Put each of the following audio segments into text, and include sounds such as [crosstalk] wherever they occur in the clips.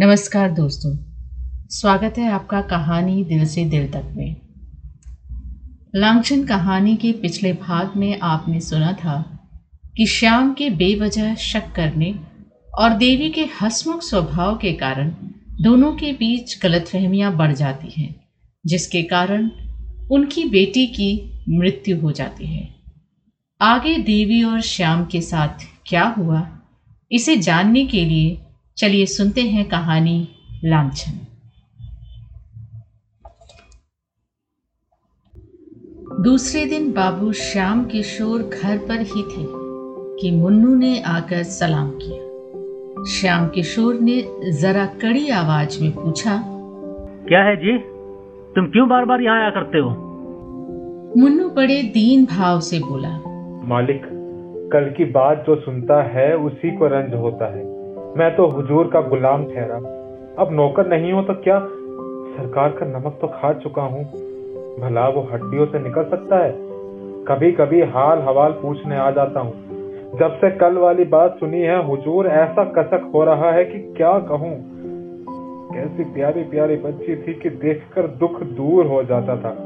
नमस्कार दोस्तों, स्वागत है आपका कहानी दिल से दिल तक में। लांछन कहानी के पिछले भाग में आपने सुना था कि श्याम के बेवजह शक करने और देवी के हसमुख स्वभाव के कारण दोनों के बीच गलतफहमियाँ बढ़ जाती हैं, जिसके कारण उनकी बेटी की मृत्यु हो जाती है। आगे देवी और श्याम के साथ क्या हुआ, इसे जानने के लिए चलिए सुनते हैं कहानी लांछन। दूसरे दिन बाबू श्याम किशोर घर पर ही थे कि मुन्नू ने आकर सलाम किया। श्याम किशोर ने जरा कड़ी आवाज़ में पूछा क्या है जी? तुम क्यों बार बार यहाँ आया करते हो? मुन्नू बड़े दीन भाव से बोला मालिक कल की बात जो सुनता है उसी को रंज होता है। मैं तो हुजूर का गुलाम ठहरा। अब नौकर नहीं हो तो क्या? सरकार का नमक तो खा चुका हूँ। भला वो हड्डियों से निकल सकता है? कभी कभी हाल हवाल पूछने आ जाता हूँ। जब से कल वाली बात सुनी है, हुजूर, ऐसा कसक हो रहा है कि क्या कहूँ? कैसी प्यारी प्यारी बच्ची थी कि देखकर दुख दूर हो जाता था।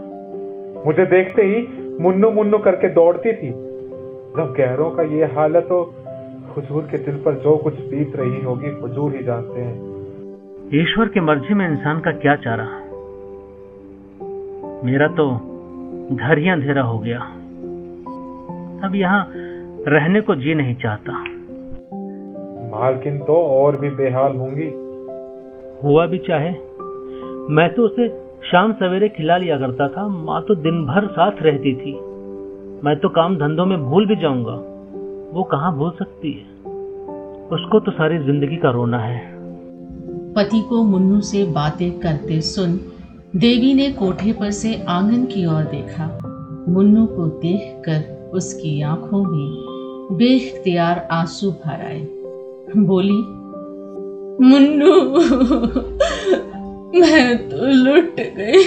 मुझे देखते ही मुन्नू मुन्नू करके दौड़ती थी। जब गहरों का ये हाल है तो हुजूर के दिल पर जो कुछ बीत रही होगी हुजूर ही जानते हैं। ईश्वर की मर्ज़ी में इंसान का क्या चारा? मेरा तो घर ही अंधेरा हो गया। अब यहाँ रहने को जी नहीं चाहता। मालकिन तो और भी बेहाल होंगी। हुआ भी चाहे। मैं तो उसे शाम सवेरे खिला लिया करता था। माँ तो दिन भर साथ रहती थी। मैं तो काम धंधों में भूल भी जाऊँगा। वो कहाँ भूल सकती है? उसको तो सारी ज़िंदगी का रोना है। पति को मुन्नू से बातें करते सुन, देवी ने कोठे पर से आँगन की ओर देखा। मुन्नू को देखकर उसकी आँखों में बेख्तियार आँसू भर आए। बोली, मुन्नू, [laughs] मैं तो लुट गई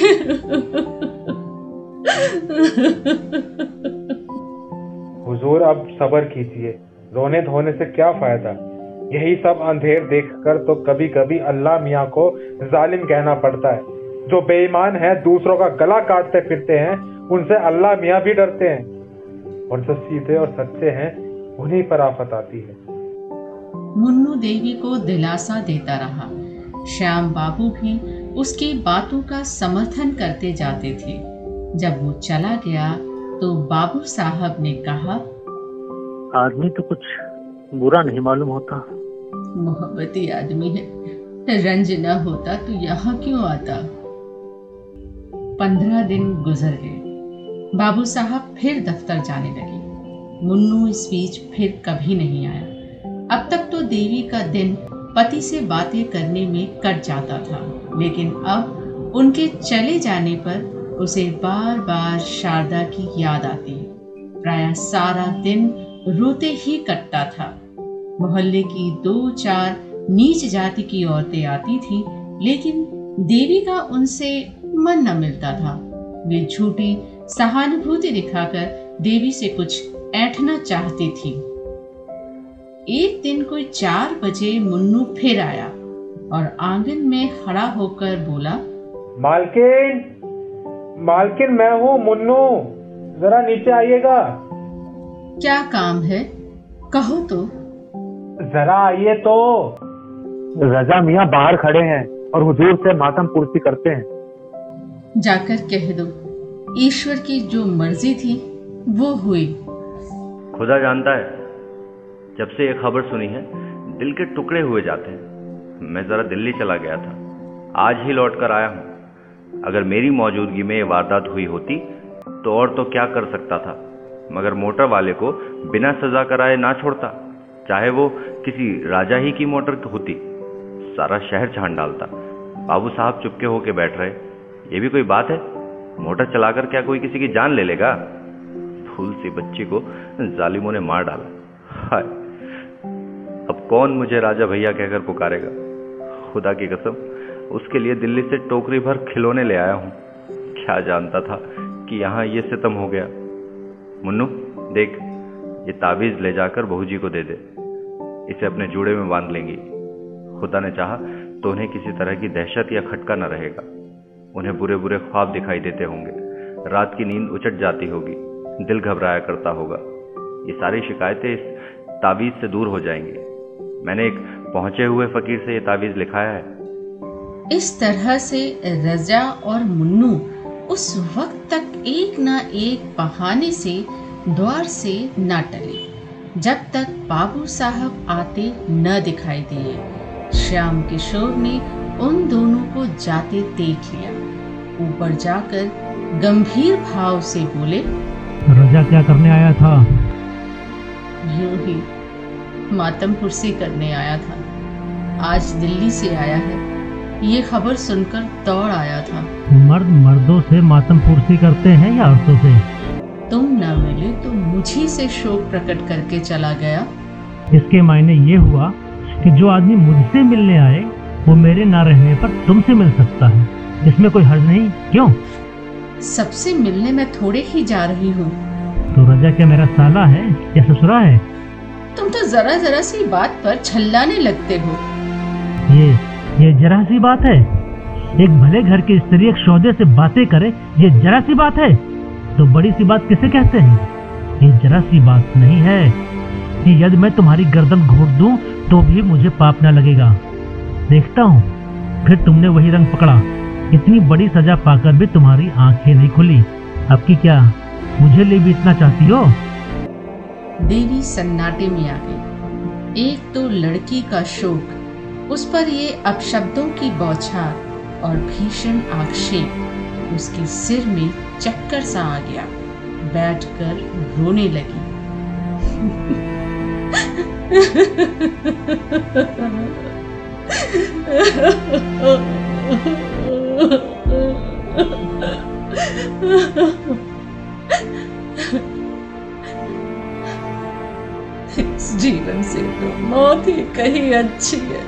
सबर कीजिए। रोने धोने से क्या फ़ायदा? यही सब अंधेर देखकर तो कभी कभी अल्लाह मियाँ को जालिम कहना पड़ता है। जो बेईमान है, दूसरों का गला काटते फिरते हैं, उनसे अल्लाह मियाँ भी डरते हैं। और जो सीधे और सच्चे हैं, उन्हीं पर आफत आती है। मुन्नू देवी को दिलासा देता रहा। श्याम बाबू भी उसकी बातों का समर्थन करते जाते थे। जब वो चला गया तो बाबू साहब ने कहा आदमी तो कुछ बुरा नहीं मालूम होता। मोहब्बती आदमी है। रंज न होता तो यहाँ क्यों आता? पंद्रह दिन गुजर गए। बाबू साहब फिर दफ्तर जाने लगे। मुन्नू इस बीच फिर कभी नहीं आया। अब तक तो देवी का दिन पति से बातें करने में कट जाता था। लेकिन अब उनके चले जाने पर उसे बार बार शारदा की याद आती। प्राय सारा दिन रोते ही कटता था। मोहल्ले की दो चार नीच जाति की औरतें आती थी, लेकिन देवी का उनसे मन न मिलता था। वे झूठी सहानुभूति दिखाकर देवी से कुछ ऐठना चाहती थी। एक दिन कोई चार बजे मुन्नू फिर आया और आँगन में खड़ा होकर बोला, मालकिन मालकिन, मैं हूँ मुन्नू। जरा नीचे आइएगा। क्या काम है? कहो तो। जरा आइए तो। रजा मियाँ बाहर खड़े हैं और हुजूर से मातम पूर्ति करते हैं। जाकर कह दो ईश्वर की जो मर्ज़ी थी वो हुई। खुदा जानता है जब से ये खबर सुनी है दिल के टुकड़े हुए जाते हैं। मैं जरा दिल्ली चला गया था। आज ही लौट कर आया हूँ। अगर मेरी मौजूदगी में ये वारदात हुई होती तो और तो क्या कर सकता था? मगर मोटर वाले को बिना सजा कराए ना छोड़ता। चाहे वो किसी राजा ही की मोटर होती। सारा शहर छान डालता। बाबू साहब चुपके होके बैठ रहे। ये भी कोई बात है? मोटर चलाकर क्या कोई किसी की जान ले लेगा? फूल सी बच्ची को जालिमों ने मार डाला। हाय, अब कौन मुझे राजा भैया कहकर पुकारेगा? खुदा की कसम, उसके लिए दिल्ली से टोकरी भर खिलौने ले आया हूँ। क्या जानता था कि यहाँ ये सितम हो गया। मुन्नू, देख, ये ताबीज ले जाकर बहू जी को दे दे। इसे अपने जूड़े में बाँध लेंगी। खुदा ने चाहा तो उन्हें किसी तरह की दहशत या खटका न रहेगा। उन्हें बुरे बुरे ख्वाब दिखाई देते होंगे। रात की नींद उचट जाती होगी। दिल घबराया करता होगा। ये सारी शिकायतें इस तावीज से दूर हो जाएँगी। मैंने एक पहुँचे हुए फकीर से ये तावीज लिखाया है। इस तरह से रजा और मुन्नू उस वक्त तक एक ना एक बहाने से द्वार से न टले जब तक बाबू साहब आते न दिखाई दिए। श्याम किशोर ने उन दोनों को जाते देख लिया। ऊपर जाकर गंभीर भाव से बोले रजा क्या करने आया था? यूँ ही मातम कुर्सी करने आया था। आज दिल्ली से आया है। ये खबर सुनकर दौड़ आया था। मर्द मर्दों से मातम पुरसी करते हैं या औरतों से? तुम न मिले तो मुझी से शोक प्रकट करके चला गया। इसके मायने ये हुआ कि जो आदमी मुझसे मिलने आए वो मेरे ना रहने पर तुमसे मिल सकता है। इसमें कोई हर्ज नहीं? क्यों? सबसे मिलने में थोड़े ही जा रही हूँ। तो रजा क्या मेरा साला है? या ससुरा है? तुम तो जरा जरा सी बात पर छल्लाने लगते हो। ये ये जरा सी बात है? एक भले घर की स्त्री एक सौदे से बातें करे, ये जरा सी बात है? तो बड़ी सी बात किसे कहते हैं? ये जरा सी बात नहीं है कि यदि मैं तुम्हारी गर्दन घोट दूँ तो भी मुझे पाप न लगेगा। देखता हूँ, फिर तुमने वही रंग पकड़ा। इतनी बड़ी सजा पाकर भी तुम्हारी आँखें नहीं खुली। अब की क्या? मुझे ले भी इतना चाहती हो? देवी सन्नाटे में आ गई। एक तो लड़की का शोक, उस पर ये अपशब्दों की बौछार और भीषण आक्षेप उसके सिर में चक्कर सा आ गया। बैठकर रोने लगी। इस जीवन से तो मौत ही कहीं अच्छी है।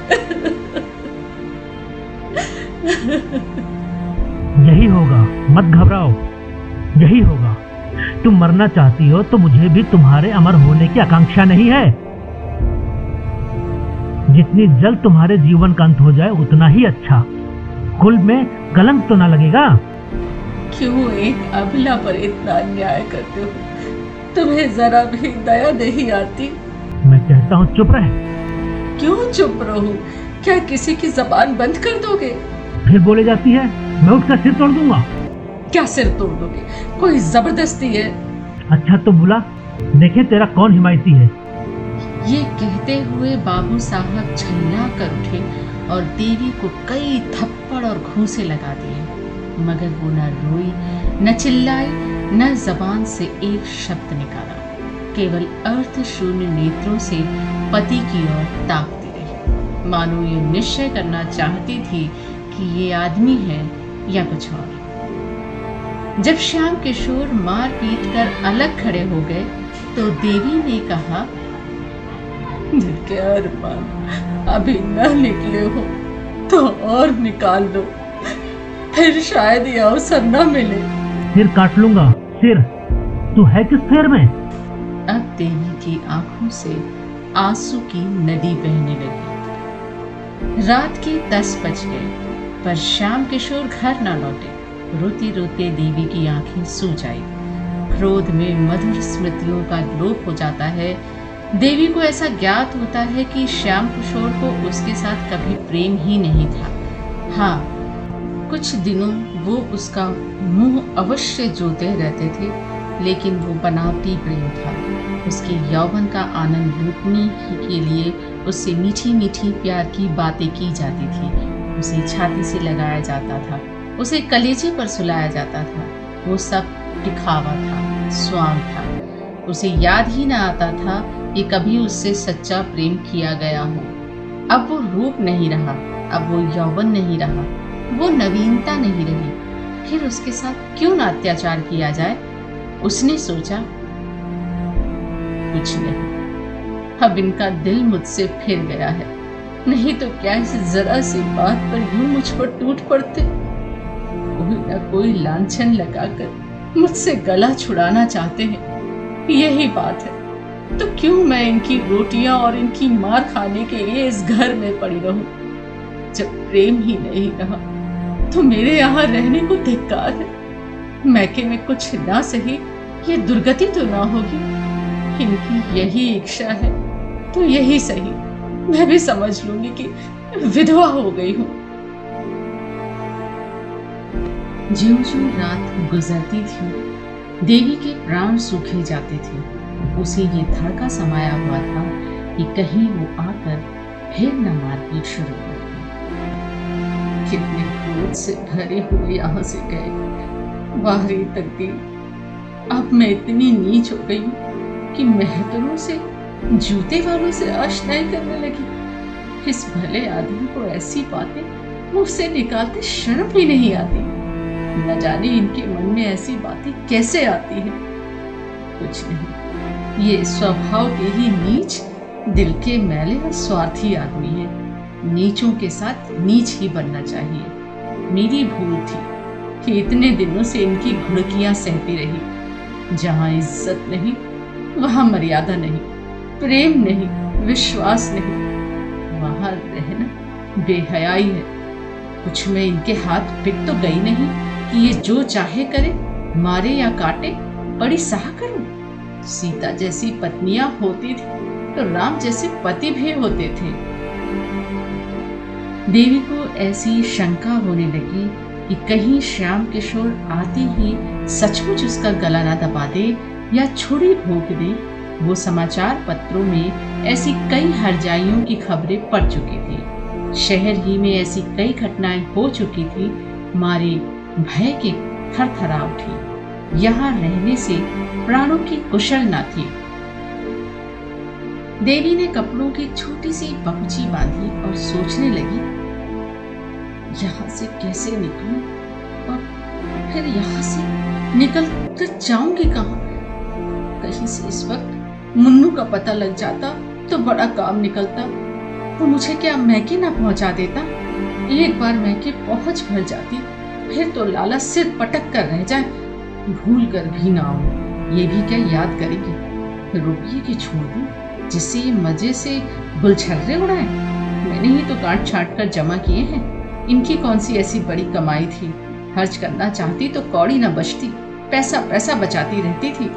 यही होगा मत घबराओ। यही होगा। तुम मरना चाहती हो तो मुझे भी तुम्हारे अमर होने की आकांक्षा नहीं है। जितनी जल्द तुम्हारे जीवन का अंत हो जाए उतना ही अच्छा। कुल में कलंक तो ना लगेगा? क्यों एक अबला पर इतना अन्याय करते हो? तुम्हें जरा भी दया नहीं आती। मैं कहता हूँ चुप रहे। क्यों चुप रहो? क्या किसी की जबान बंद कर दोगे? फिर बोले जाती है मैं उसका सिर तोड़ दूँगा। क्या सिर तोड़ दोगे? कोई ज़बरदस्ती है। अच्छा तो बुला देखे तेरा कौन हिमायती है। ये कहते हुए बाबू साहब झल्ला कर उठे और देवी को कई थप्पड़ और घूंसे लगा दिए। मगर वो न रोई न चिल्लाई न जबान से एक शब्द निकाला। केवल अर्थ शून्य नेत्रों से पति की ओर ताकती रही मानो ये निश्चय करना चाहती थी कि ये आदमी है या कुछ और। जब श्याम किशोर मार पीट कर अलग खड़े हो गए तो देवी ने कहा अरमान अभी न निकले हो तो और निकाल दो। फिर शायद ये अवसर न मिले। सिर काट लूँगा सिर। तू है किस फेर में? अब देवी की आँखों से आँसू की नदी बहने लगी। रात के दस बज गए। पर श्याम किशोर घर ना लौटे। रोते रोते देवी की आँखें सूज आई क्रोध में मधुर स्मृतियों का लोप हो जाता है। देवी को ऐसा ज्ञात होता है कि श्याम किशोर को उसके साथ कभी प्रेम ही नहीं था। हाँ कुछ दिनों वो उसका मुँह अवश्य जोते रहते थे, लेकिन वो बनावटी प्रेम था। उसके यौवन का आनंद लूटने के लिए उससे मीठी मीठी प्यार की बातें की जाती थी। उसे छाती से लगाया जाता था, उसे कलेजे पर सुलाया जाता था, वो सब दिखावा था स्वांग था। उसे याद ही ना आता था कि कभी उससे सच्चा प्रेम किया गया हो। अब वो रूप नहीं रहा, अब वो यौवन नहीं रहा, वो नवीनता नहीं रही। फिर उसके साथ क्यों ना अत्याचार किया जाए? उसने सोचा, कुछ नहीं, अब इनका दिल मुझसे फिर गया है। नहीं तो क्या इस जरा सी बात पर यूँ मुझ पर टूट पड़ते? कोई ना कोई लांछन लगाकर मुझसे गला छुड़ाना चाहते हैं? यही बात है। तो क्यों मैं इनकी रोटियाँ और इनकी मार खाने के लिए इस घर में पड़ी रहूँ? जब प्रेम ही नहीं रहा तो मेरे यहाँ रहने को धिक्कार है। मैके में कुछ ना सही, ये दुर्गति तो ना होगी। इनकी यही इच्छा है तो यही सही। मैं भी समझ लूँगी कि विधवा हो गई हूँ। ज्यो ज्यो रात गुजरती थी, देवी के प्राण सूखे जाते थे। उसे ये धड़का समाया हुआ था कि कहीं वो आकर फिर न मारपीट शुरू कर दे। कितने क्रोध से भरे हुए यहाँ से गए। बाहरी तकदीर अब मैं इतनी नीच हो गई कि महतरों से जूते वालों से आशनाई करने लगी। इस भले आदमी को ऐसी बातें मुँह से निकालते शर्म भी नहीं आती। न जाने इनके मन में ऐसी बातें कैसे आती हैं। कुछ नहीं, ये स्वभाव के ही नीच, दिल के मैले और स्वार्थी आदमी है। नीचों के साथ नीच ही बनना चाहिए। मेरी भूल थी कि इतने दिनों से इनकी घुड़कियाँ सहती रही। जहाँ इज़्ज़त नहीं, वहाँ मर्यादा नहीं। प्रेम नहीं, विश्वास नहीं। वहाँ रहना बेहयाई है। कुछ में इनके हाथ पिट तो गई नहीं कि ये जो चाहे करे, मारे या काटे, बड़ी सहा करूँ। सीता जैसी पत्नियाँ होती थी तो राम जैसे पति भी होते थे। देवी को ऐसी शंका होने लगी कि कहीं श्याम किशोर आते ही सचमुच उसका गला ना दबा दे या छुरी भोग दे। वो समाचार पत्रों में ऐसी कई हरजाइयों की खबरें पड़ चुकी थी। शहर ही में ऐसी कई घटनाएँ हो चुकी थी, मारे भय के थरथरा उठी। यहाँ रहने से प्राणों की कुशल न थी। देवी ने कपड़ों की छोटी सी पहुँची बांधी और सोचने लगी, यहाँ से कैसे निकलूं और फिर यहाँ से निकल कर जाऊँगी कहाँ? कहीं से इस वक्त मुन्नू का पता लग जाता तो बड़ा काम निकलता। वो मुझे क्या मैके ना पहुँचा देता? एक बार मैके पहुँच भर जाती, फिर तो लाला सिर पटक कर रह जाए। भूल कर भी ना आऊँ, ये भी क्या याद करेगी? रुकिए कि छोड़ दूँ, जिससे मज़े से गुलछर्रे उड़ाए? मैंने ही तो काट छाट कर जमा किए हैं। इनकी कौन सी ऐसी बड़ी कमाई थी? खर्च करना चाहती तो कौड़ी न बचती पैसा पैसा बचाती रहती थी।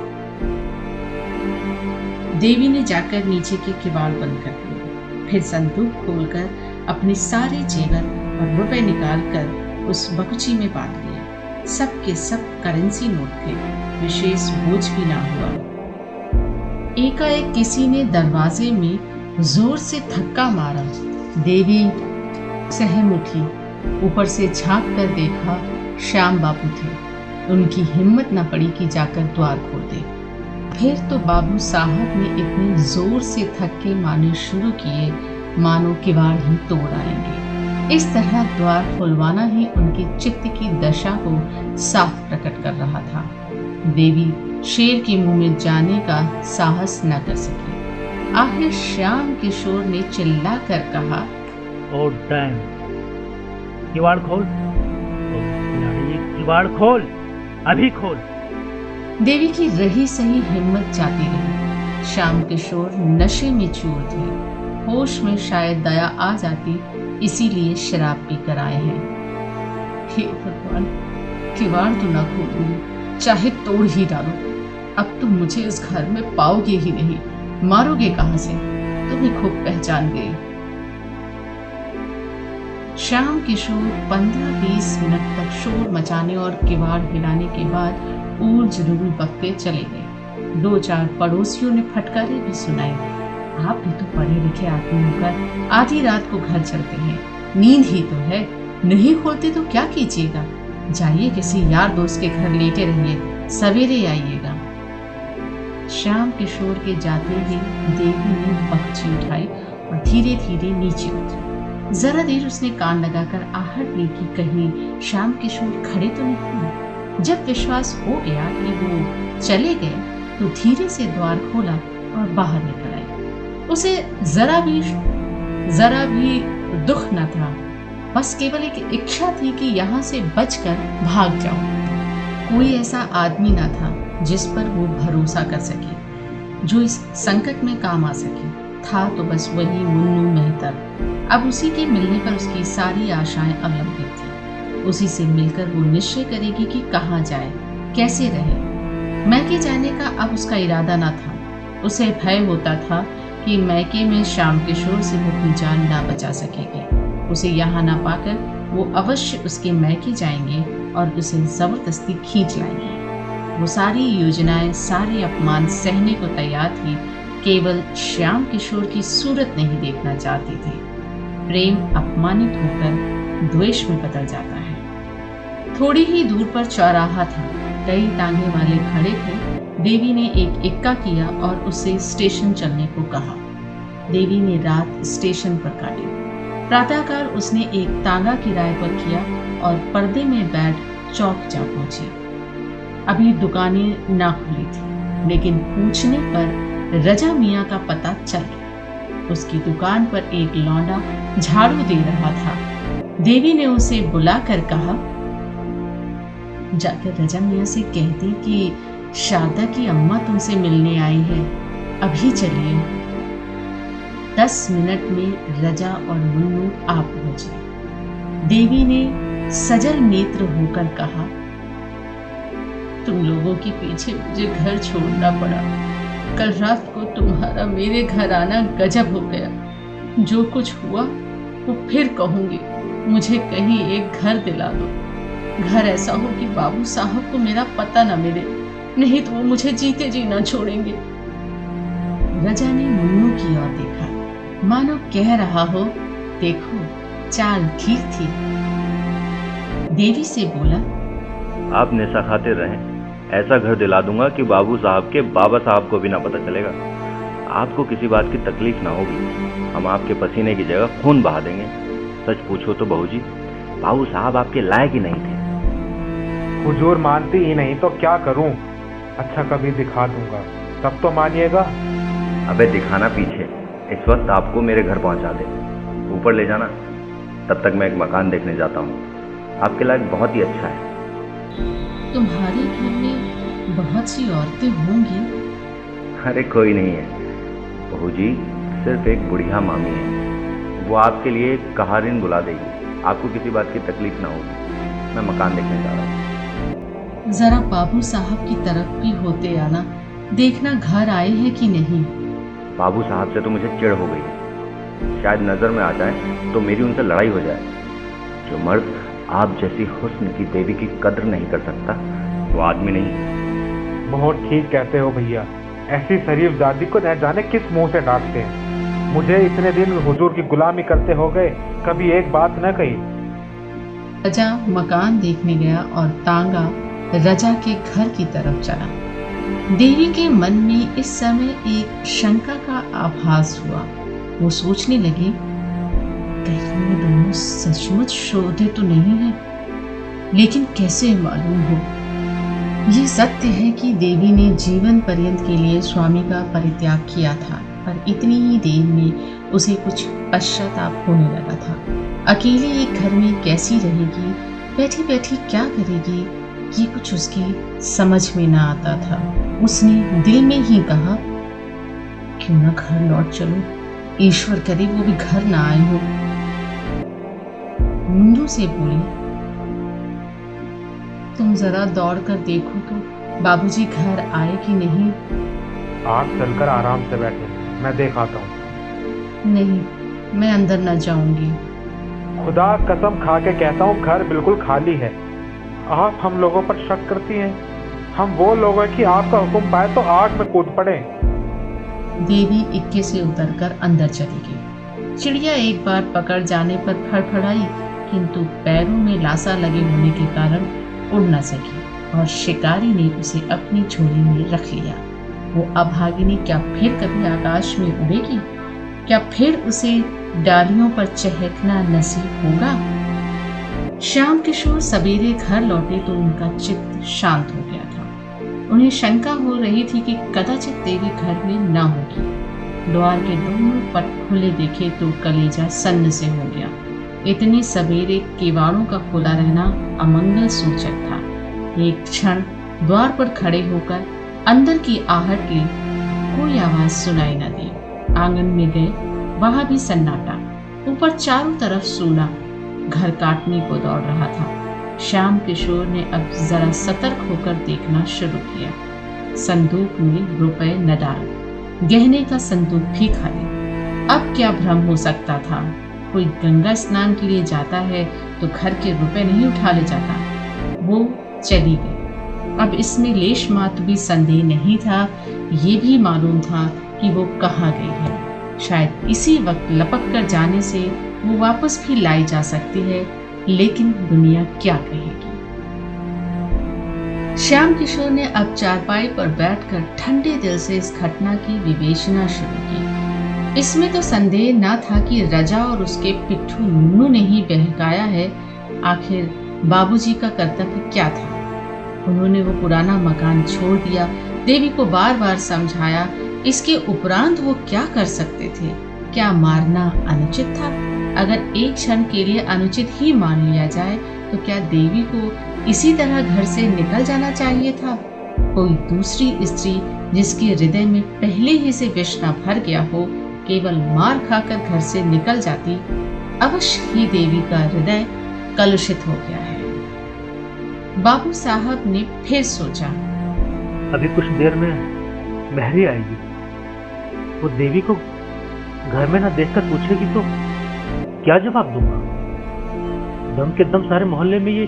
देवी ने जाकर नीचे के किवाड़ बंद कर दिए। फिर संदूक खोलकर अपने सारे जेवर और रुपए निकालकर उस बकुची में बाँध लिया सब के सब करेंसी नोट थे। विशेष बोझ भी ना हुआ। एकाएक किसी ने दरवाजे में ज़ोर से धक्का मारा। देवी सहम उठी। ऊपर से झाँक कर देखा, श्याम बाबू थे। उनकी हिम्मत न पड़ी कि जाकर द्वार खोल दे। फिर तो बाबू साहब ने इतने ज़ोर से थक्के मारने शुरू किए, मानो किवाड़ ही तोड़ आएँगे। इस तरह द्वार खुलवाना ही उनके चित्त की दशा को साफ़ प्रकट कर रहा था। देवी शेर के मुँह में जाने का साहस न कर सकी। आखिर श्याम किशोर ने चिल्ला कर कहा, ओ डैम, किवाड़ खोल। किवाड़ खोल, अभी खोल। देवी की रही सही हिम्मत जाती रही। श्याम किशोर नशे में चूर थे। होश में शायद दया आ जाती, इसीलिए शराब पी कर आए हैं। हे भगवान, किवाड़ तो ना खोलूँगी चाहे तोड़ ही डालो। अब तुम मुझे इस घर में पाओगे ही नहीं। मारोगे कहाँ से? तुम्हें खूब पहचान गई शाम किशोर पंद्रह बीस मिनट तक शोर मचाने और किवाड़ हिलाने के बाद ऊर ज़रूर बकते चले गए। दो चार पड़ोसियों ने फटकारे भी सुनाए। आप भी तो पढ़े लिखे आदमी होकर आधी रात को घर चलते हैं। नींद ही तो है। नहीं खोलते तो क्या कीजिएगा? जाइए किसी यार दोस्त के घर लेटे रहिए। सवेरे आइएगा। श्याम किशोर के जाते ही देवी ने बक्ची उठाई और धीरे धीरे नीचे उतरी। जरा देर उसने कान लगाकर आहट ली कि कहीं श्याम किशोर खड़े तो नहीं जब विश्वास हो गया कि वो चले गए तो धीरे से द्वार खोला और बाहर निकल आई उसे जरा भी जरा भी दुख न था। बस केवल एक इच्छा थी कि यहाँ से बचकर भाग जाऊँ। कोई ऐसा आदमी न था जिस पर वो भरोसा कर सके, जो इस संकट में काम आ सके। था तो बस वही मुन्नू मेहतर। अब उसी के मिलने पर उसकी सारी आशाएँ अवलंबित थी। उसी से मिलकर वो निश्चय करेगी कि कहाँ जाए, कैसे रहे। मैके जाने का अब उसका इरादा ना था। उसे भय होता था कि मैके में शाम किशोर से वो अपनी जान ना बचा सकेगी। उसे यहाँ ना पाकर वो अवश्य उसके मैके जाएँगे और उसे ज़बरदस्ती खींच लाएँगे। वो सारी योजनाएँ, सारे अपमान सहने को तैयार थी। केवल श्याम किशोर की सूरत नहीं देखना चाहती थी। प्रेम अपमानित होकर द्वेष में बदल जाता है। थोड़ी ही दूर पर चौराहा था। कई टांगे वाले खड़े थे। देवी ने एक इक्का किया और उसे स्टेशन चलने को कहा। देवी ने रात स्टेशन पर काटी। प्रातःकाल उसने एक तांगा किराए पर किया और पर्दे में बैठ चौक जा पहुँची। अभी दुकानें ना खुली थी, लेकिन पूछने पर रजा मियाँ का पता चल गया। उसकी दुकान पर एक लौंडा झाड़ू दे रहा था। देवी ने उसे बुलाकर कहा जाकर रजा मियाँ से कहती कि शारदा की अम्मा तुमसे मिलने आई है, अभी चलिए दस मिनट में रजा और मुन्नू आ पहुँचे। देवी ने सजल नेत्र होकर कहा, तुम लोगों के पीछे मुझे घर छोड़ना पड़ा। कल रात को तुम्हारा मेरे घर आना गजब हो गया। जो कुछ हुआ, वो फिर कहूँगी। मुझे कहीं एक घर दिला दो। घर ऐसा हो कि बाबू साहब को मेरा पता न मिले। नहीं तो वो मुझे जीते जी न छोड़ेंगे। रजा ने मुन्नू की ओर देखा। मानो कह रहा हो, देखो, चाल ठीक थी। देवी से बोला, आप नशा खाते रहें। ऐसा घर दिला दूँगा कि बाबू साहब के बाबा साहब को भी ना पता चलेगा। आपको किसी बात की तकलीफ़ ना होगी। हम आपके पसीने की जगह खून बहा देंगे। सच पूछो तो बहू जी, बाबू साहब आपके लायक ही नहीं थे। हुजूर मानती ही नहीं तो क्या करूँ? अच्छा कभी दिखा दूँगा। तब तो मानिएगा। अबे दिखाना पीछे। इस वक्त आपको मेरे घर पहुँचा दे। ऊपर ले जाना। तब तक मैं एक मकान देखने जाता हूँ। आपके लायक बहुत ही अच्छा है। तुम्हारे घर में बहुत सी औरतें होंगी? अरे कोई नहीं है। बहू जी सिर्फ़ एक बुढ़िया मामी है। वो आपके लिए कहारिन बुला देगी। आपको किसी बात की तकलीफ़ ना होगी। मैं मकान देखने जा रहा हूँ। जरा बाबू साहब की तरफ़ भी होते आना। देखना घर आए हैं कि नहीं। बाबू साहब से तो मुझे चिड़ हो गई। शायद नज़र में आ जाए तो मेरी उनसे लड़ाई हो जाए। जो मर्द आप जैसी हुस्न की देवी की कद्र नहीं कर सकता वो आदमी नहीं। बहुत ठीक कहते हो भैया। ऐसी शरीफ दादी को न जाने किस मुँह से डांटते हैं? मुझे इतने दिन हुजूर की गुलामी करते हो गए कभी एक बात न कही। रजा मकान देखने गया और तांगा रजा के घर की तरफ़ चला। देवी के मन में इस समय एक शंका का आभास हुआ। वो सोचने लगी कहीं दोनों सचमुच शोधे तो नहीं है, लेकिन कैसे मालूम हो? ये सत्य है कि देवी ने जीवन पर्यंत के लिए स्वामी का परित्याग किया था, पर इतनी ही देर में उसे कुछ पश्चाताप होने लगा था। अकेले एक घर में कैसी रहेगी? बैठी बैठी क्या करेगी? ये कुछ उसकी समझ में ना आता था। उसने दिल में ही कहा क्यों ना घर लौट चलो? ईश्वर करे वो भी घर ना आए हो। मुंडू से बोली तुम जरा दौड़ कर देखो तो बाबूजी घर आए कि नहीं? आप चलकर आराम से बैठे मैं देख आता हूँ। नहीं मैं अंदर न जाऊँगी। खुदा कसम खा के कहता हूँ घर बिल्कुल खाली है। आप हम लोगों पर शक करती हैं। हम वो लोग हैं कि आपका हुक्म पाए तो आग में कूद पड़े। देवी इक्के से उतरकर अंदर चली गई। चिड़िया एक बार पकड़ जाने पर फड़फड़ाई, किंतु पैरों में लासा लगे होने के कारण उड़ न सकी और शिकारी ने उसे अपनी झोली में रख लिया। वो अभागिनी, क्या फिर कभी आकाश में उड़ेगी? क्या फिर उसे डालियों पर चहकना नसीब होगा? श्याम किशोर सवेरे घर लौटे तो उनका चित्त शांत हो गया था। उन्हें शंका हो रही थी कि कदाचित देवी घर में न होगी। द्वार के दोनों पट खुले देखे तो कलेजा सन्न से हो गया। इतनी सवेरे केवाड़ों का खुला रहना अमंगल सूचक था। एक क्षण द्वार पर खड़े होकर अंदर की आहट ली कोई आवाज़ सुनाई न दी। आँगन में गए, वहाँ भी सन्नाटा। ऊपर चारों तरफ़ सोना घर काटने को दौड़ रहा था। श्याम किशोर ने अब जरा सतर्क होकर देखना शुरू किया। संदूक में रुपए न डाल। गहने का संदूक भी खाली। अब क्या भ्रम हो सकता था? कोई गंगा स्नान के लिए जाता है तो घर के रुपए नहीं उठा ले जाता। वो चली गई। अब इसमें लेश मात्र भी संदेह नहीं था। ये भी मालूम था कि वो कहाँ गई है। शायद इसी वक्त लपक कर जाने से वो वापस भी लाई जा सकती है, लेकिन दुनिया क्या कहेगी? श्याम किशोर ने अब चारपाई पर बैठकर ठंडे दिल से इस घटना की विवेचना शुरू की। इसमें तो संदेह न था कि रजा और उसके पिट्ठू मुन्नू ने ही बहकाया है, आखिर बाबूजी का कर्तव्य क्या था? उन्होंने वो पुराना मकान छोड़ दिया, देवी को बार बार समझाया, इसके उपरांत वो क्या कर सकते थे? क्या मारना अनुचित था? अगर एक क्षण के लिए अनुचित ही मान लिया जाए तो क्या देवी को इसी तरह घर से निकल जाना चाहिए था? कोई दूसरी स्त्री जिसके हृदय में पहले ही से विष न भर गया हो, केवल मार खाकर घर से निकल जाती, अवश्य ही देवी का हृदय कलुषित हो गया है। बाबू साहब ने फिर सोचा, अभी कुछ देर में महरी आएगी। वो देवी को घर में ना देखकर पूछेगी तो क्या जवाब दूँगा? दम के दम सारे मोहल्ले में ये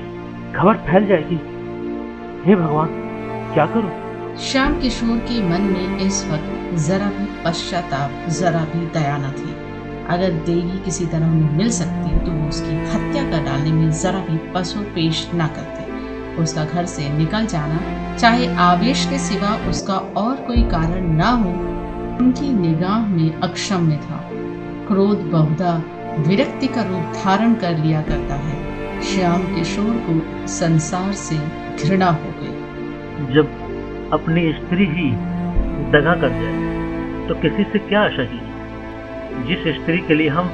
खबर फैल जाएगी। हे भगवान, क्या करूँ? श्याम किशोर के मन में इस वक्त जरा भी पश्चाताप, जरा भी दया न थी। अगर देवी किसी तरह उन्हें मिल सकती तो वो उसकी हत्या कर डालने में जरा भी पशु पेश न करते। उसका घर से निकल जाना, चाहे आवेश के सिवा उसका और कोई कारण न हो, उनकी निगाह में अक्षम्य था। क्रोध बहुधा विरक्ति का रूप धारण कर लिया करता है। श्याम किशोर को संसार से घृणा हो गई। जब अपनी स्त्री ही दगा कर जाए तो किसी से क्या आशा की? जिस स्त्री के लिए हम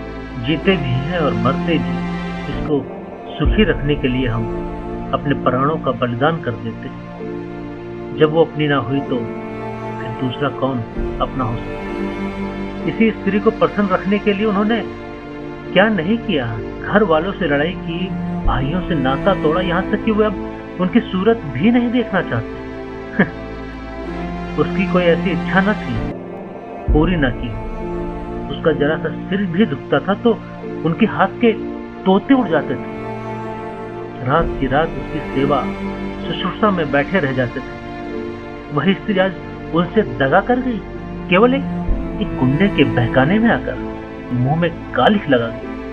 जीते भी हैं और मरते भी, इसको सुखी रखने के लिए हम अपने प्राणों का बलिदान कर देते हैं। जब वो अपनी ना हुई तो फिर दूसरा कौन अपना हो सकता इसी स्त्री को प्रसन्न रखने के लिए उन्होंने क्या नहीं किया? घर वालों से लड़ाई की भाइयों से नाता तोड़ा यहाँ तक कि वो अब उनकी सूरत भी नहीं देखना चाहते। [laughs] उसकी कोई ऐसी इच्छा न थी पूरी न की। उसका जरा सा सिर भी दुखता था तो उनके हाथ के तोते उड़ जाते थे। रात की रात उसकी सेवा शुश्रूषा में बैठे रह जाते थे। वही स्त्री आज उनसे दगा कर गई केवल एक, एक गुंडे के बहकाने में आकर। मुँह में कालिख लगा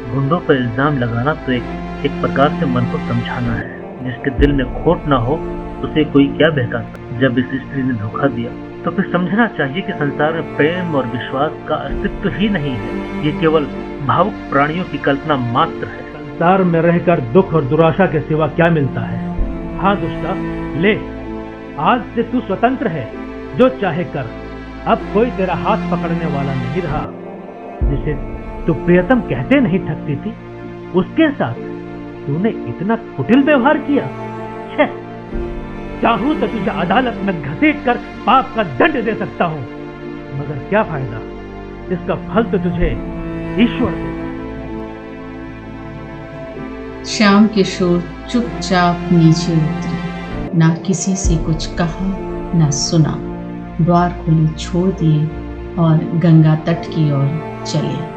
गुंडों पर इल्ज़ाम लगाना तो एक एक प्रकार से मन को समझाना है। जिसके दिल में खोट ना हो, उसे कोई क्या बहका जब इस स्त्री ने धोखा दिया तो फिर समझना चाहिए कि संसार में प्रेम और विश्वास का अस्तित्व ही नहीं है। ये केवल भावुक प्राणियों की कल्पना मात्र है। संसार में रहकर दुख और दुराशा के सिवा क्या मिलता है? हाँ दुष्टा, ले, आज से तू स्वतंत्र है। जो चाहे कर। अब कोई तेरा हाथ पकड़ने वाला नहीं रहा। जिसे तू प्रियतम कहते नहीं थकती थी, उसके साथ तूने इतना कुटिल व्यवहार किया। चाहूँ तो तुझे अदालत में घसीट कर पाप का दंड दे सकता हूँ, मगर क्या फ़ायदा? इसका फल तो तुझे ईश्वर श्याम किशोर चुपचाप नीचे उतरे। ना किसी से कुछ कहा, ना सुना। द्वार खुले छोड़ दिए और गंगा तट की ओर चले